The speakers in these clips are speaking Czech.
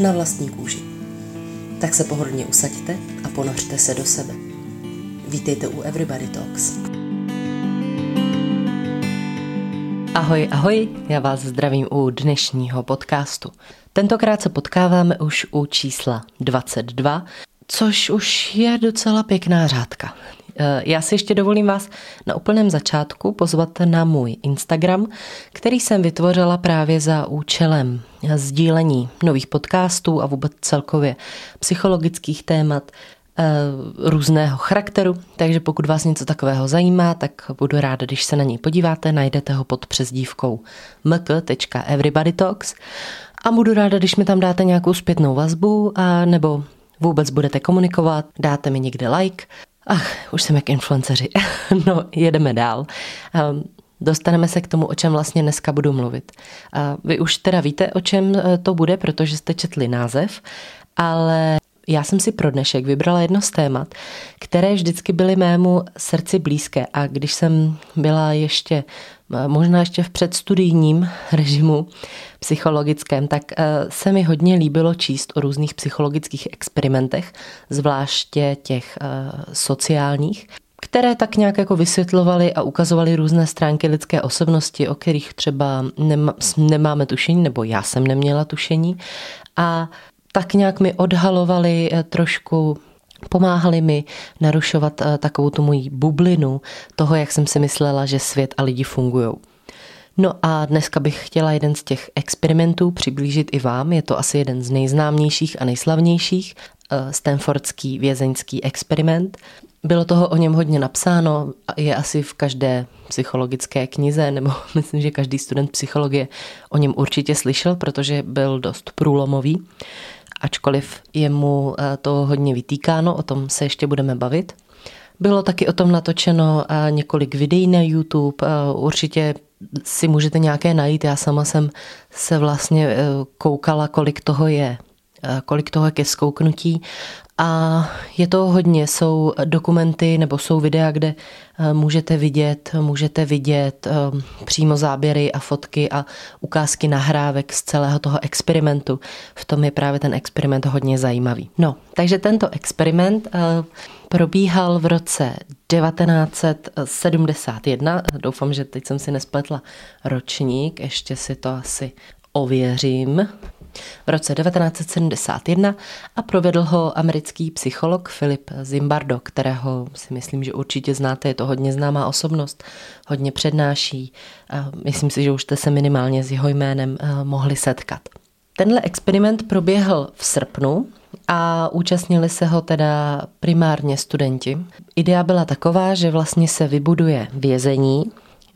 na vlastní kůži. Tak se pohodlně usaďte a ponořte se do sebe. Vítejte u Everybody Talks. Ahoj, ahoj, já vás zdravím u dnešního podcastu. Tentokrát se potkáváme už u čísla 22, což už je docela pěkná řádka. Eh, já si ještě dovolím vás na úplném začátku pozvat na můj Instagram, který jsem vytvořila právě za účelem sdílení nových podcastů a vůbec celkově psychologických témat eh, různého charakteru, takže pokud vás něco takového zajímá, tak budu ráda, když se na něj podíváte, najdete ho pod přezdívkou mk.everybodytalks a budu ráda, když mi tam dáte nějakou zpětnou vazbu a nebo vůbec budete komunikovat, dáte mi někde like Ach, už jsem jak influenceři. no, jedeme dál. Um, Dostaneme se k tomu, o čem vlastně dneska budu mluvit. Vy už teda víte, o čem e, to bude, protože jste četli název, ale já jsem si pro dnešek vybrala jedno z témat, které vždycky byly mému srdci blízké a když jsem byla ještě možná ještě v předstudijním režimu psychologickém, tak eh, se mi hodně líbilo číst o různých psychologických experimentech, zvláště těch eh, sociálních, které tak nějak jako vysvětlovaly a ukazovaly různé stránky lidské osobnosti, o kterých třeba nemáme tušení, nebo já jsem neměla tušení. A tak nějak mi odhalovali eh, trošku Pomáhali mi narušovat eh, takovou tu moji bublinu toho, jak jsem si myslela, že svět a lidi fungují. No a dneska bych chtěla jeden z těch experimentů přiblížit i vám. Je to asi jeden z nejznámějších a nejslavnějších, eh, Stanfordský vězeňský experiment. Bylo toho o něm hodně napsáno, je asi v každé psychologické knize, nebo myslím, že každý student psychologie o něm určitě slyšel, protože byl dost průlomový ačkoliv je mu eh, to hodně vytýkáno, o tom se ještě budeme bavit. Bylo taky o tom natočeno eh, několik videí na YouTube, eh, určitě si můžete nějaké najít, já sama jsem se vlastně koukala, kolik toho je kolik toho je ke zkouknutí a je to hodně, jsou dokumenty nebo jsou videa, kde eh, můžete vidět, můžete vidět eh, přímo záběry a fotky a ukázky nahrávek z celého toho experimentu. V tom je právě ten experiment hodně zajímavý. No, takže tento experiment eh, probíhal v roce 1971. Doufám, že teď jsem si nespletla ročník, ještě si to asi ověřím v roce 1971 a provedl ho americký psycholog Philip Zimbardo, kterého si myslím, že určitě znáte, je to hodně známá osobnost, hodně přednáší a myslím si, že už jste se minimálně s jeho jménem eh, mohli setkat. Tenhle experiment proběhl v srpnu a účastnili se ho teda primárně studenti. Idea byla taková, že vlastně se vybuduje vězení,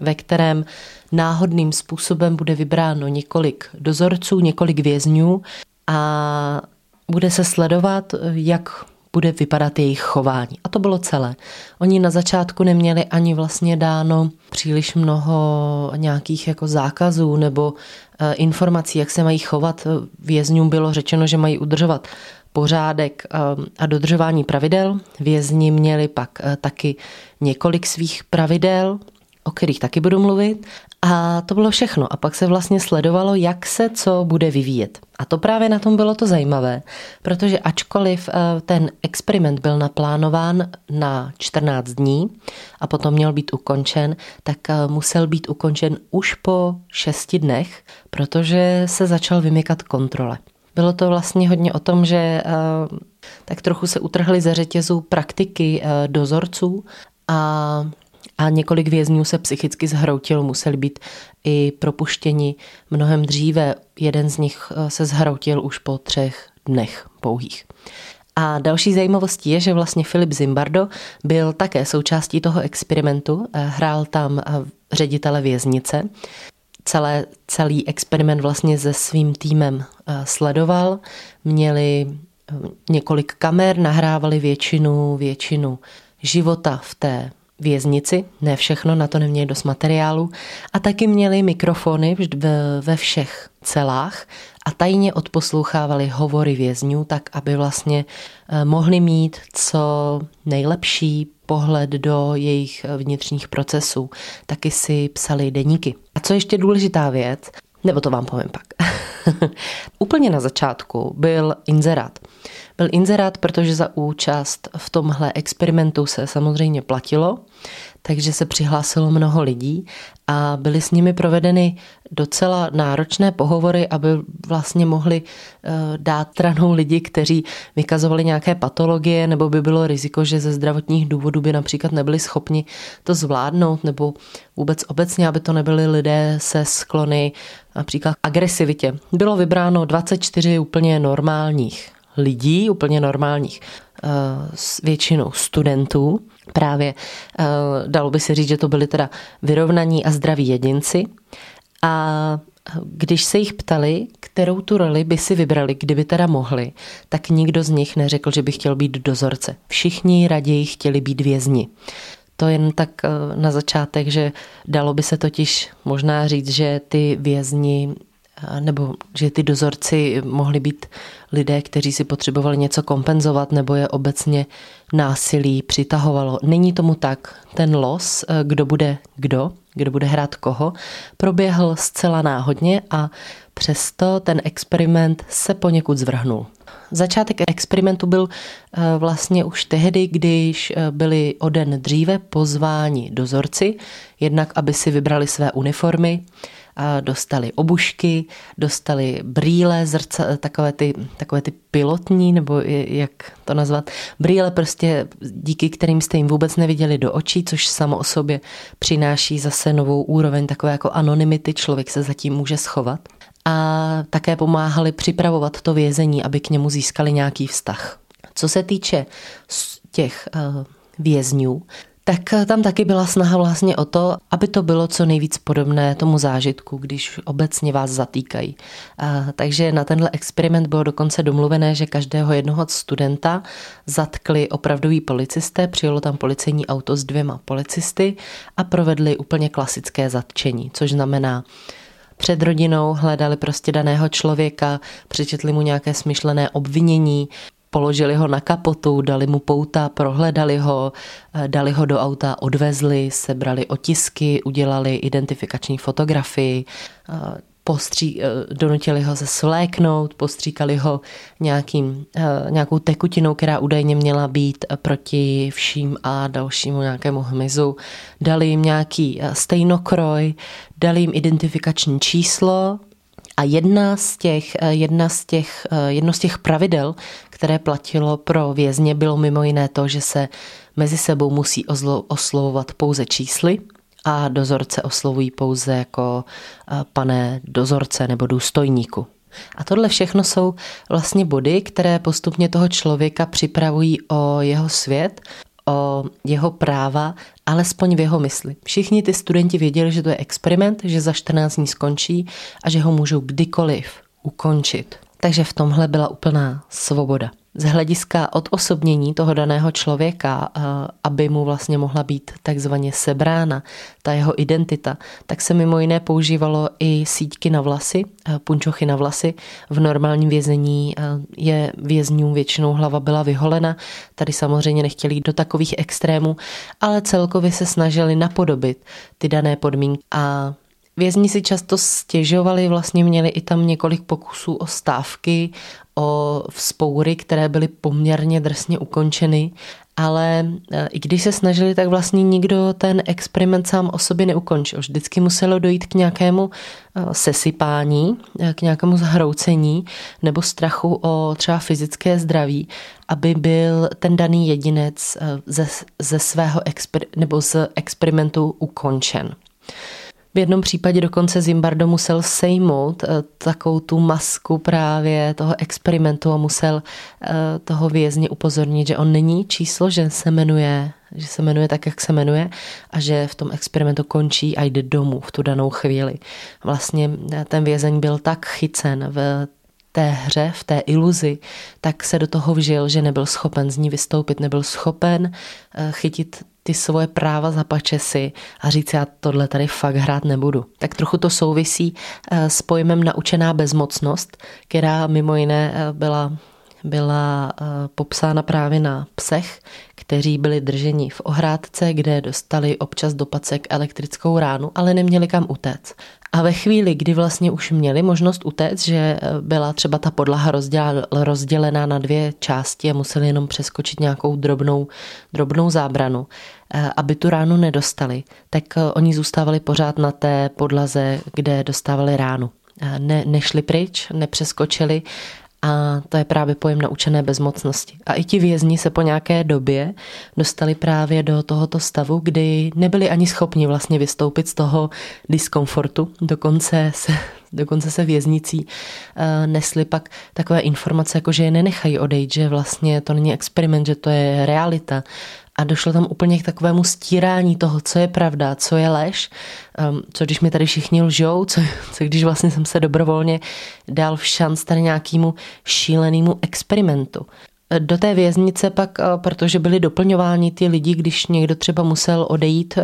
ve kterém náhodným způsobem bude vybráno několik dozorců, několik vězňů a bude se sledovat, jak bude vypadat jejich chování. A to bylo celé. Oni na začátku neměli ani vlastně dáno příliš mnoho nějakých jako zákazů nebo eh, informací, jak se mají chovat. Vězňům bylo řečeno, že mají udržovat pořádek eh, a dodržování pravidel. Vězni měli pak eh, taky několik svých pravidel, o kterých taky budu mluvit. A to bylo všechno. A pak se vlastně sledovalo, jak se co bude vyvíjet. A to právě na tom bylo to zajímavé, protože ačkoliv eh, ten experiment byl naplánován na 14 dní a potom měl být ukončen, tak eh, musel být ukončen už po 6 dnech, protože se začal vymykat kontrole. Bylo to vlastně hodně o tom, že eh, tak trochu se utrhly ze řetězu praktiky dozorců a a několik vězňů se psychicky zhroutilo, museli být i propuštěni mnohem dříve. Jeden z nich eh, se zhroutil už po třech dnech pouhých. A další zajímavostí je, že vlastně Filip Zimbardo byl také součástí toho experimentu, eh, hrál tam eh, ředitele věznice, celé, celý experiment vlastně se svým týmem sledoval. Měli několik kamer, nahrávali většinu, většinu života v té věznici, ne všechno, na to neměli dost materiálu, a taky měli mikrofony ve všech celách a tajně odposlouchávali hovory vězňů, tak aby vlastně eh, mohli mít co nejlepší pohled do jejich eh, vnitřních procesů. Taky si psali deníky. A co ještě důležitá věc, nebo to vám povím pak. Úplně na začátku byl inzerát. Byl inzerát, protože za účast v tomhle experimentu se samozřejmě platilo, takže se přihlásilo mnoho lidí a byly s nimi provedeny docela náročné pohovory, aby vlastně mohli eh, dát stranou lidi, kteří vykazovali nějaké patologie, nebo by bylo riziko, že ze zdravotních důvodů by například nebyli schopni to zvládnout, nebo vůbec obecně, aby to nebyli lidé se sklony například agresivitě. Bylo vybráno 24 úplně normálních lidí, úplně normálních, s většinou studentů. Právě eh, dalo by se říct, že to byli teda vyrovnaní a zdraví jedinci. A když se jich ptali, kterou tu roli by si vybrali, kdyby teda mohli, tak nikdo z nich neřekl, že by chtěl být dozorce. Všichni raději chtěli být vězni. To jen tak eh, na začátek, že dalo by se totiž možná říct, že ty vězni nebo že ty dozorci mohli být lidé, kteří si potřebovali něco kompenzovat, nebo je obecně násilí přitahovalo. Není tomu tak. Ten los, eh, kdo bude kdo, kdo bude hrát koho, proběhl zcela náhodně a přesto ten experiment se poněkud zvrhnul. Začátek experimentu byl eh, vlastně už tehdy, když eh, byli o den dříve pozváni dozorci, jednak aby si vybrali své uniformy, dostali obušky, dostali brýle, zrca, takové ty, takové ty pilotní, nebo jak to nazvat, brýle prostě díky kterým jste jim vůbec neviděli do očí, což samo o sobě přináší zase novou úroveň takové jako anonymity, člověk se zatím může schovat. A také pomáhali připravovat to vězení, aby k němu získali nějaký vztah. Co se týče těch eh, vězňů, tak eh, tam taky byla snaha vlastně o to, aby to bylo co nejvíc podobné tomu zážitku, když obecně vás zatýkají. A, takže na tenhle experiment bylo dokonce domluvené, že každého jednoho studenta zatkli opravdoví policisté, přijelo tam policejní auto s dvěma policisty a provedli úplně klasické zatčení, což znamená, před rodinou hledali prostě daného člověka, přečetli mu nějaké smyšlené obvinění, položili ho na kapotu, dali mu pouta, prohledali ho, eh, dali ho do auta, odvezli, sebrali otisky, udělali identifikační fotografii, eh, postří, eh, donutili ho se sléknout, postříkali ho nějakým, nějakou tekutinou, která údajně měla být proti vším a dalšímu nějakému hmyzu. Dali jim nějaký stejnokroj, dali jim identifikační číslo, a jedna z těch, jedna z těch, jedno z těch pravidel, které platilo pro vězně, bylo mimo jiné to, že se mezi sebou musí oslovovat pouze čísly a dozorce oslovují pouze jako eh, pane dozorce nebo důstojníku. A tohle všechno jsou vlastně body, které postupně toho člověka připravují o jeho svět, o jeho práva, alespoň v jeho mysli. Všichni ty studenti věděli, že to je experiment, že za 14 dní skončí a že ho můžou kdykoliv ukončit. Takže v tomhle byla úplná svoboda. Z hlediska odosobnění toho daného člověka, eh, aby mu vlastně mohla být takzvaně sebrána ta jeho identita, tak se mimo jiné používalo i síťky na vlasy, eh, punčochy na vlasy. V normálním vězení eh, je vězňům většinou hlava byla vyholena. Tady samozřejmě nechtěli jít do takových extrémů, ale celkově se snažili napodobit ty dané podmínky a Vězni si často stěžovali, vlastně měli i tam několik pokusů o stávky, o vzpoury, které byly poměrně drsně ukončeny, ale e, i když se snažili, tak vlastně nikdo ten experiment sám o sobě neukončil. Vždycky muselo dojít k nějakému e, sesypání, e, k nějakému zhroucení nebo strachu o třeba fyzické zdraví, aby byl ten daný jedinec ze, ze svého exper, nebo z experimentu ukončen. V jednom případě dokonce Zimbardo musel sejmout takovou tu masku právě toho experimentu a musel toho vězně upozornit, že on není číslo, že se jmenuje že se jmenuje tak, jak se jmenuje a že v tom experimentu končí a jde domů v tu danou chvíli. Vlastně ten vězeň byl tak chycen v té hře, v té iluzi, tak se do toho vžil, že nebyl schopen z ní vystoupit, nebyl schopen eh, chytit ty svoje práva za pačesy a říct, já tohle tady fakt hrát nebudu. Tak trochu to souvisí eh, s pojmem naučená bezmocnost, která mimo jiné eh, byla byla popsána právě na psech, kteří byli drženi v ohrádce, kde dostali občas do pacek elektrickou ránu, ale neměli kam utéct. A ve chvíli, kdy vlastně už měli možnost utéct, že eh, byla třeba ta podlaha rozdělená na dvě části a museli jenom přeskočit nějakou drobnou, drobnou zábranu, eh, aby tu ránu nedostali, tak eh, oni zůstávali pořád na té podlaze, kde dostávali ránu. Ne, nešli pryč, nepřeskočili a to je právě pojem naučené bezmocnosti. A i ti vězni se po nějaké době dostali právě do tohoto stavu, kdy nebyli ani schopni vlastně vystoupit z toho diskomfortu. Dokonce se, dokonce se věznicí uh, nesli pak takové informace, jako že je nenechají odejít, že vlastně to není experiment, že to je realita, a došlo tam úplně k takovému stírání toho, co je pravda, co je lež, um, co když mi tady všichni lžou, co, co když vlastně jsem se dobrovolně dal v šanc tady nějakému šílenému experimentu. Do té věznice pak, uh, protože byli doplňováni ty lidi, když někdo třeba musel odejít uh,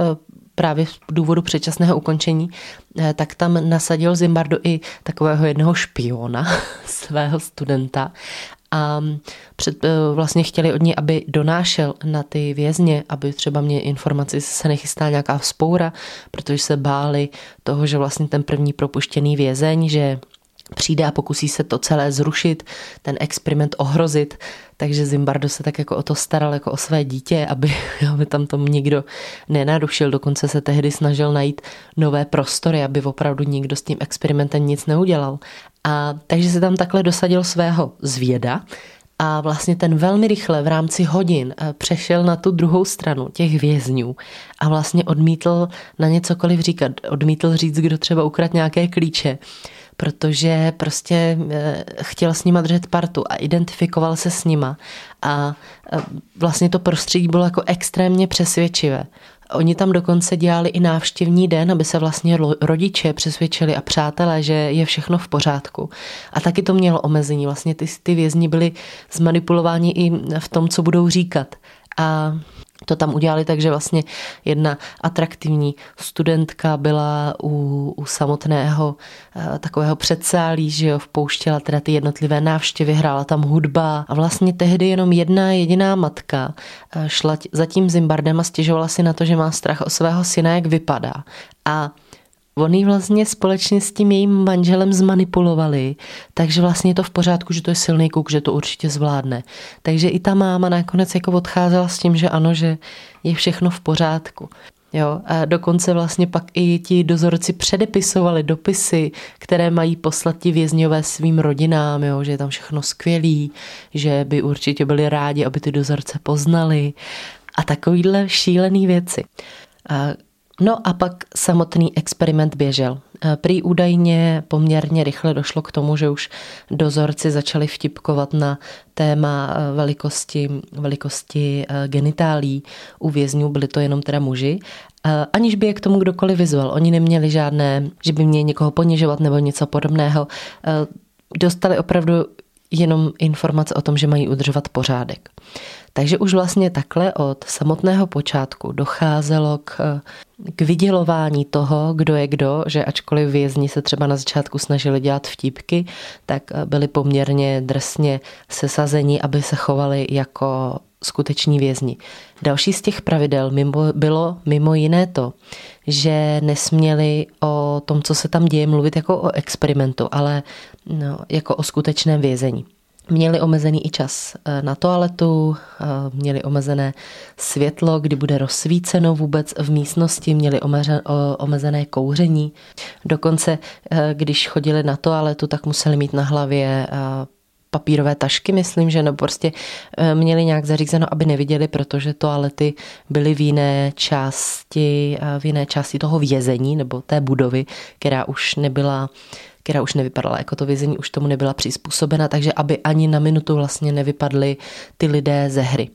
právě z důvodu předčasného ukončení, tak tam nasadil Zimbardo i takového jednoho špiona, svého studenta a před, eh, vlastně chtěli od ní, aby donášel na ty vězně, aby třeba mě informaci se nechystá nějaká vzpoura, protože se báli toho, že vlastně ten první propuštěný vězeň, že přijde a pokusí se to celé zrušit, ten experiment ohrozit, takže Zimbardo se tak jako o to staral jako o své dítě, aby, aby tam to nikdo nenarušil, dokonce se tehdy snažil najít nové prostory, aby opravdu nikdo s tím experimentem nic neudělal. A takže se tam takhle dosadil svého zvěda a vlastně ten velmi rychle v rámci hodin eh, přešel na tu druhou stranu těch vězňů a vlastně odmítl na něcokoliv říkat. Odmítl říct, kdo třeba ukradl nějaké klíče, protože prostě eh, chtěl s nima držet partu a identifikoval se s nima a eh, vlastně to prostředí bylo jako extrémně přesvědčivé. Oni tam dokonce dělali i návštěvní den, aby se vlastně rodiče přesvědčili a přátelé, že je všechno v pořádku. A taky to mělo omezení. Vlastně ty, ty vězni byli zmanipulováni i v tom, co budou říkat. A to tam udělali tak, že vlastně jedna atraktivní studentka byla u, u samotného uh, takového předsálí, že jo, vpouštěla teda ty jednotlivé návštěvy, hrála tam hudba a vlastně tehdy jenom jedna jediná matka uh, šla za tím Zimbardem a stěžovala si na to, že má strach o svého syna, jak vypadá. A Oni vlastně společně s tím jejím manželem zmanipulovali, takže vlastně je to v pořádku, že to je silný kuk, že to určitě zvládne. Takže i ta máma nakonec jako odcházela s tím, že ano, že je všechno v pořádku. Jo, a dokonce vlastně pak i ti dozorci předepisovali dopisy, které mají poslat ti vězňové svým rodinám, jo, že je tam všechno skvělý, že by určitě byli rádi, aby ty dozorce poznali a takovýhle šílený věci. A No a pak samotný experiment běžel. Eh, prý údajně poměrně rychle došlo k tomu, že už dozorci začali vtipkovat na téma eh, velikosti, velikosti eh, genitálí u vězňů, byli to jenom teda muži, aniž by je k tomu kdokoliv vyzval. Oni neměli žádné, že by měli někoho ponižovat nebo něco podobného. Dostali opravdu jenom informace o tom, že mají udržovat pořádek. Takže už vlastně takhle od samotného počátku docházelo k, k vydělování toho, kdo je kdo, že ačkoliv vězni se třeba na začátku snažili dělat vtípky, tak byli poměrně drsně sesazení, aby se chovali jako skuteční vězni. Další z těch pravidel mimo, bylo mimo jiné to, že nesměli o tom, co se tam děje, mluvit jako o experimentu, ale no, jako o skutečném vězení. Měli omezený i čas eh, na toaletu, eh, měli omezené světlo, kdy bude rozsvíceno vůbec v místnosti, měli omezené kouření. Dokonce, eh, když chodili na toaletu, tak museli mít na hlavě papírové tašky, myslím, že no prostě měli nějak zařízeno, aby neviděli, protože toalety byly v jiné části, v jiné části toho vězení nebo té budovy, která už nebyla která už nevypadala jako to vězení, už tomu nebyla přizpůsobena, takže aby ani na minutu vlastně nevypadly ty lidé ze hry.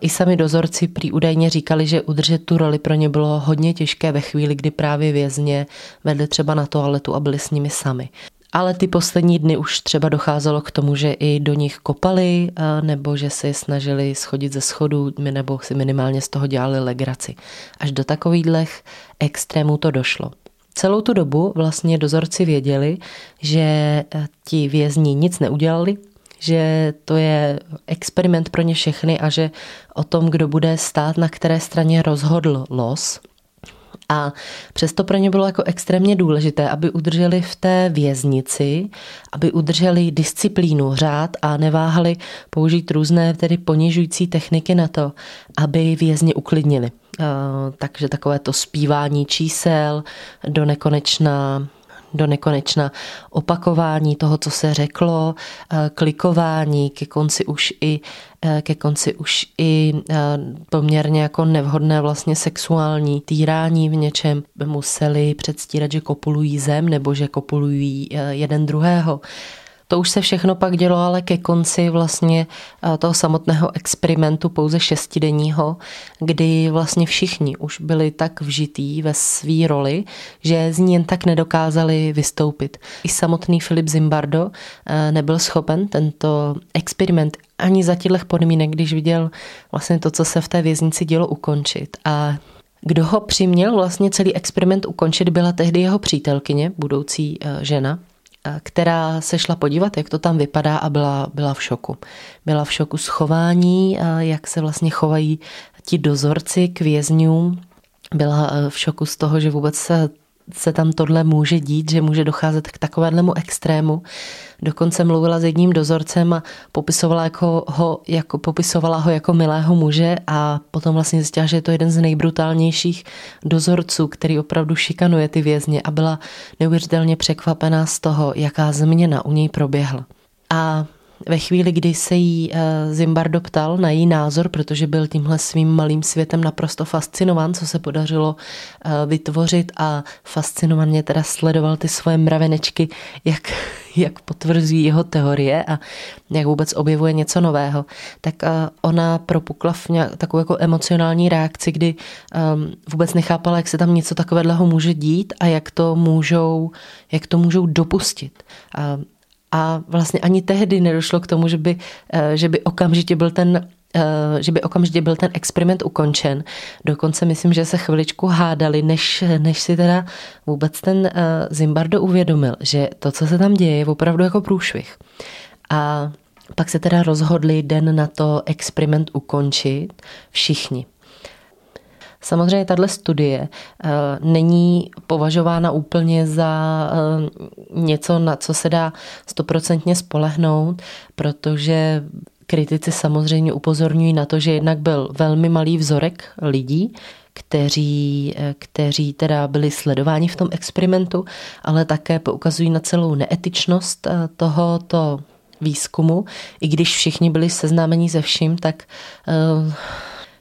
I sami dozorci prý údajně říkali, že udržet tu roli pro ně bylo hodně těžké ve chvíli, kdy právě vězně vedli třeba na toaletu a byli s nimi sami. Ale ty poslední dny už třeba docházelo k tomu, že i do nich kopali, nebo že se snažili schodit ze schodu, nebo si minimálně z toho dělali legraci. Až do takových extrémů to došlo. Celou tu dobu vlastně dozorci věděli, že ti vězni nic neudělali, že to je experiment pro ně všechny a že o tom, kdo bude stát na které straně rozhodl los. A přesto pro ně bylo jako extrémně důležité, aby udrželi v té věznici, aby udrželi disciplínu, řád a neváhali použít různé tedy ponižující techniky na to, aby vězni uklidnili. Takže takové to zpívání čísel do nekonečna do nekonečna opakování toho, co se řeklo, eh, klikování, ke konci už i eh, ke konci už i eh, poměrně jako nevhodné vlastně sexuální týrání v něčem museli předstírat, že kopulují zem nebo že kopulují jeden druhého. To už se všechno pak dělo ale ke konci vlastně eh, toho samotného experimentu pouze šestidenního, kdy vlastně všichni už byli tak vžitý ve své roli, že z ní jen tak nedokázali vystoupit. I samotný Filip Zimbardo eh, nebyl schopen tento experiment ani za těchto podmínek, když viděl vlastně to, co se v té věznici dělo, ukončit. A kdo ho přiměl vlastně celý experiment ukončit, byla tehdy jeho přítelkyně, budoucí eh, žena, která se šla podívat, jak to tam vypadá a byla, byla v šoku. Byla v šoku z chování, jak se vlastně chovají ti dozorci k vězňům. Byla e, v šoku z toho, že vůbec se se tam tohle může dít, že může docházet k takovému extrému. Dokonce mluvila s jedním dozorcem a popisovala, jako ho, jako, popisovala ho jako milého muže a potom vlastně zjistila, že je to jeden z nejbrutálnějších dozorců, který opravdu šikanuje ty vězně a byla neuvěřitelně překvapená z toho, jaká změna u něj proběhla. A ve chvíli, kdy se jí eh, Zimbardo ptal na její názor, protože byl tímhle svým malým světem naprosto fascinován, co se podařilo eh, vytvořit a fascinovaně teda sledoval ty svoje mravenečky, jak, jak potvrzují jeho teorie a jak vůbec objevuje něco nového, tak eh, ona propukla v nějak, takovou jako emocionální reakci, kdy um, vůbec nechápala, jak se tam něco takového může dít a jak to můžou, jak to můžou dopustit. Uh, a vlastně ani tehdy nedošlo k tomu, že by, eh, že by okamžitě byl ten eh, že by okamžitě byl ten experiment ukončen. Dokonce myslím, že se chviličku hádali, než, než si teda vůbec ten eh, Zimbardo uvědomil, že to, co se tam děje, je opravdu jako průšvih. A pak se teda rozhodli den na to experiment ukončit všichni. Samozřejmě tahle studie eh, není považována úplně za eh, něco, na co se dá stoprocentně spolehnout, protože kritici samozřejmě upozorňují na to, že jednak byl velmi malý vzorek lidí, kteří, eh, kteří teda byli sledováni v tom experimentu, ale také poukazují na celou neetičnost tohoto výzkumu. I když všichni byli seznámeni se vším, tak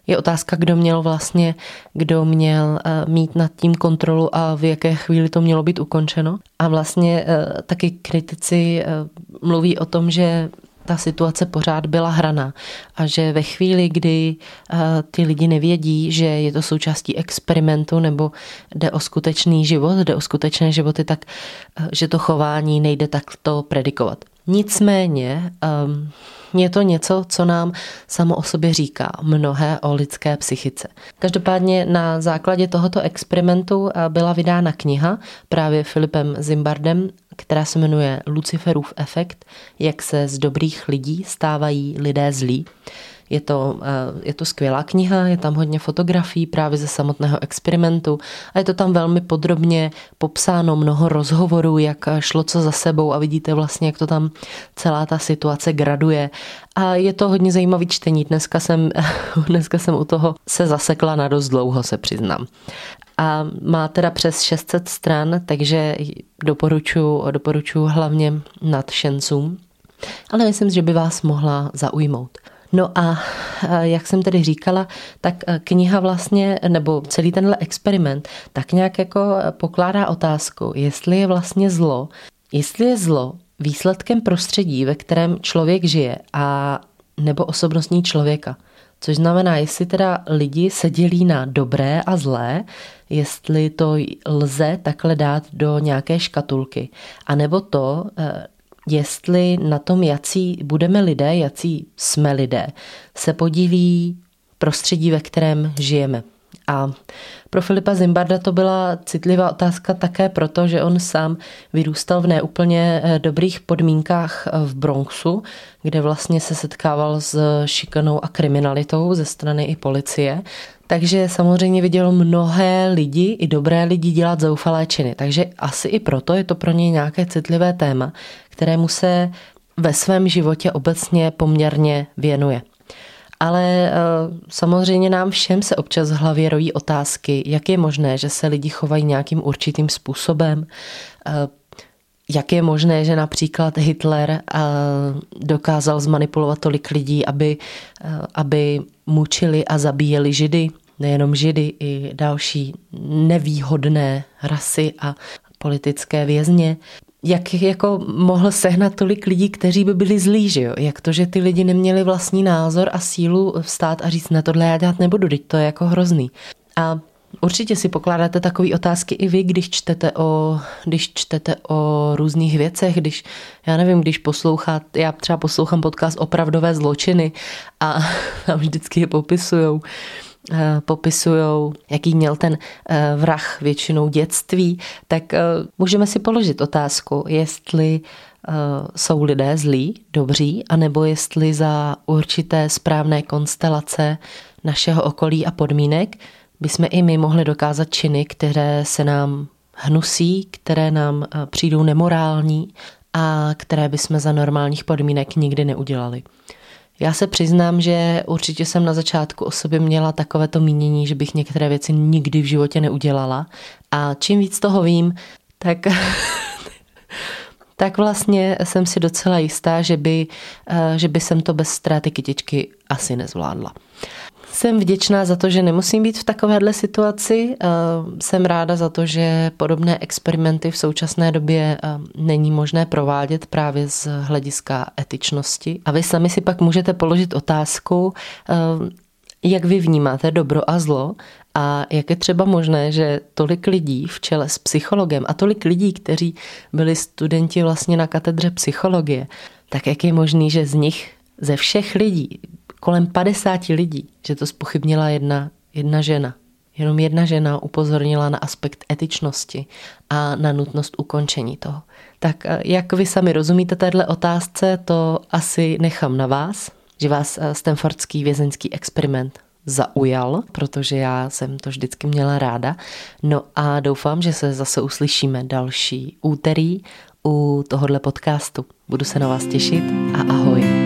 je otázka, kdo měl vlastně, kdo měl eh, mít nad tím kontrolu a v jaké chvíli to mělo být ukončeno. A vlastně eh, taky kritici eh, mluví o tom, že ta situace pořád byla hraná a že ve chvíli, kdy ty lidi nevědí, že je to součástí experimentu nebo jde o skutečný život, jde o skutečné životy, tak že to chování nejde takto predikovat. Nicméně um, je to něco, co nám samo o sobě říká mnohé o lidské psychice. Každopádně na základě tohoto experimentu eh, byla vydána kniha právě Filipem Zimbardem, která se jmenuje Luciferův efekt, jak se z dobrých lidí stávají lidé zlí. Je to, eh, je to skvělá kniha, je tam hodně fotografií právě ze samotného experimentu a je to tam velmi podrobně popsáno, mnoho rozhovorů, jak šlo co za sebou a vidíte vlastně, jak to tam celá ta situace graduje. A je to hodně zajímavý čtení. Dneska jsem, dneska jsem u toho se zasekla na dost dlouho, se přiznám. A má teda přes 600 stran, takže doporučuji doporučuji hlavně nadšencům. Ale myslím, že by vás mohla zaujmout. No a jak jsem tedy říkala, tak kniha vlastně, nebo celý tenhle experiment, tak nějak jako pokládá otázku, jestli je vlastně zlo, jestli je zlo výsledkem prostředí, ve kterém člověk žije a nebo osobnostní člověka. Což znamená, jestli teda lidi se dělí na dobré a zlé, jestli to lze takhle dát do nějaké škatulky. A nebo to, eh, jestli na tom, jací budeme lidé, jací jsme lidé, se podílí prostředí, ve kterém žijeme. A pro Filipa Zimbarda to byla citlivá otázka také proto, že on sám vyrůstal v neúplně eh, dobrých podmínkách eh, v Bronxu, kde vlastně se setkával s šikanou a kriminalitou ze strany i policie. Takže samozřejmě viděl mnohé lidi, i dobré lidi dělat zoufalé činy. Takže asi i proto je to pro něj nějaké citlivé téma, kterému se ve svém životě obecně poměrně věnuje. Ale eh, samozřejmě nám všem se občas v hlavě rojí otázky, jak je možné, že se lidi chovají nějakým určitým způsobem, eh, jak je možné, že například Hitler eh, dokázal zmanipulovat tolik lidí, aby, aby mučili a zabíjeli židy, nejenom židy, i další nevýhodné rasy a politické vězně jak jako mohl sehnat tolik lidí, kteří by byli zlí, že jo? Jak to, že ty lidi neměli vlastní názor a sílu vstát a říct, ne, tohle já dělat nebudu, teď to je jako hrozný. A Určitě si pokládáte takové otázky i vy, když čtete o, když čtete o různých věcech, když, já nevím, když posloucháte, já třeba poslouchám podcast Opravdové zločiny a tam vždycky je popisujou popisují, jaký měl ten eh, vrah většinou dětství, tak eh, můžeme si položit otázku, jestli jsou lidé zlí, dobří, anebo jestli za určité správné konstelace našeho okolí a podmínek bychom i my mohli dokázat činy, které se nám hnusí, které nám přijdou nemorální a které bychom za normálních podmínek nikdy neudělali. Já se přiznám, že určitě jsem na začátku o sobě měla takovéto mínění, že bych některé věci nikdy v životě neudělala. A čím víc toho vím, tak, tak vlastně jsem si docela jistá, že by, eh, že by jsem to bez ztráty kytičky asi nezvládla. Jsem vděčná za to, že nemusím být v takovéhle situaci. Eh, jsem ráda za to, že podobné experimenty v současné době eh, není možné provádět právě z hlediska etičnosti. A vy sami si pak můžete položit otázku, eh, jak vy vnímáte dobro a zlo a jak je třeba možné, že tolik lidí v čele s psychologem a tolik lidí, kteří byli studenti vlastně na katedře psychologie, tak jak je možný, že z nich, ze všech lidí, kolem 50 lidí, že to spochybnila jedna, jedna žena. Jenom jedna žena upozornila na aspekt etičnosti a na nutnost ukončení toho. Tak eh, jak vy sami rozumíte téhle otázce, to asi nechám na vás, že vás eh, Stanfordský vězeňský experiment zaujal, protože já jsem to vždycky měla ráda. No a doufám, že se zase uslyšíme další úterý u tohohle podcastu. Budu se na vás těšit a ahoj.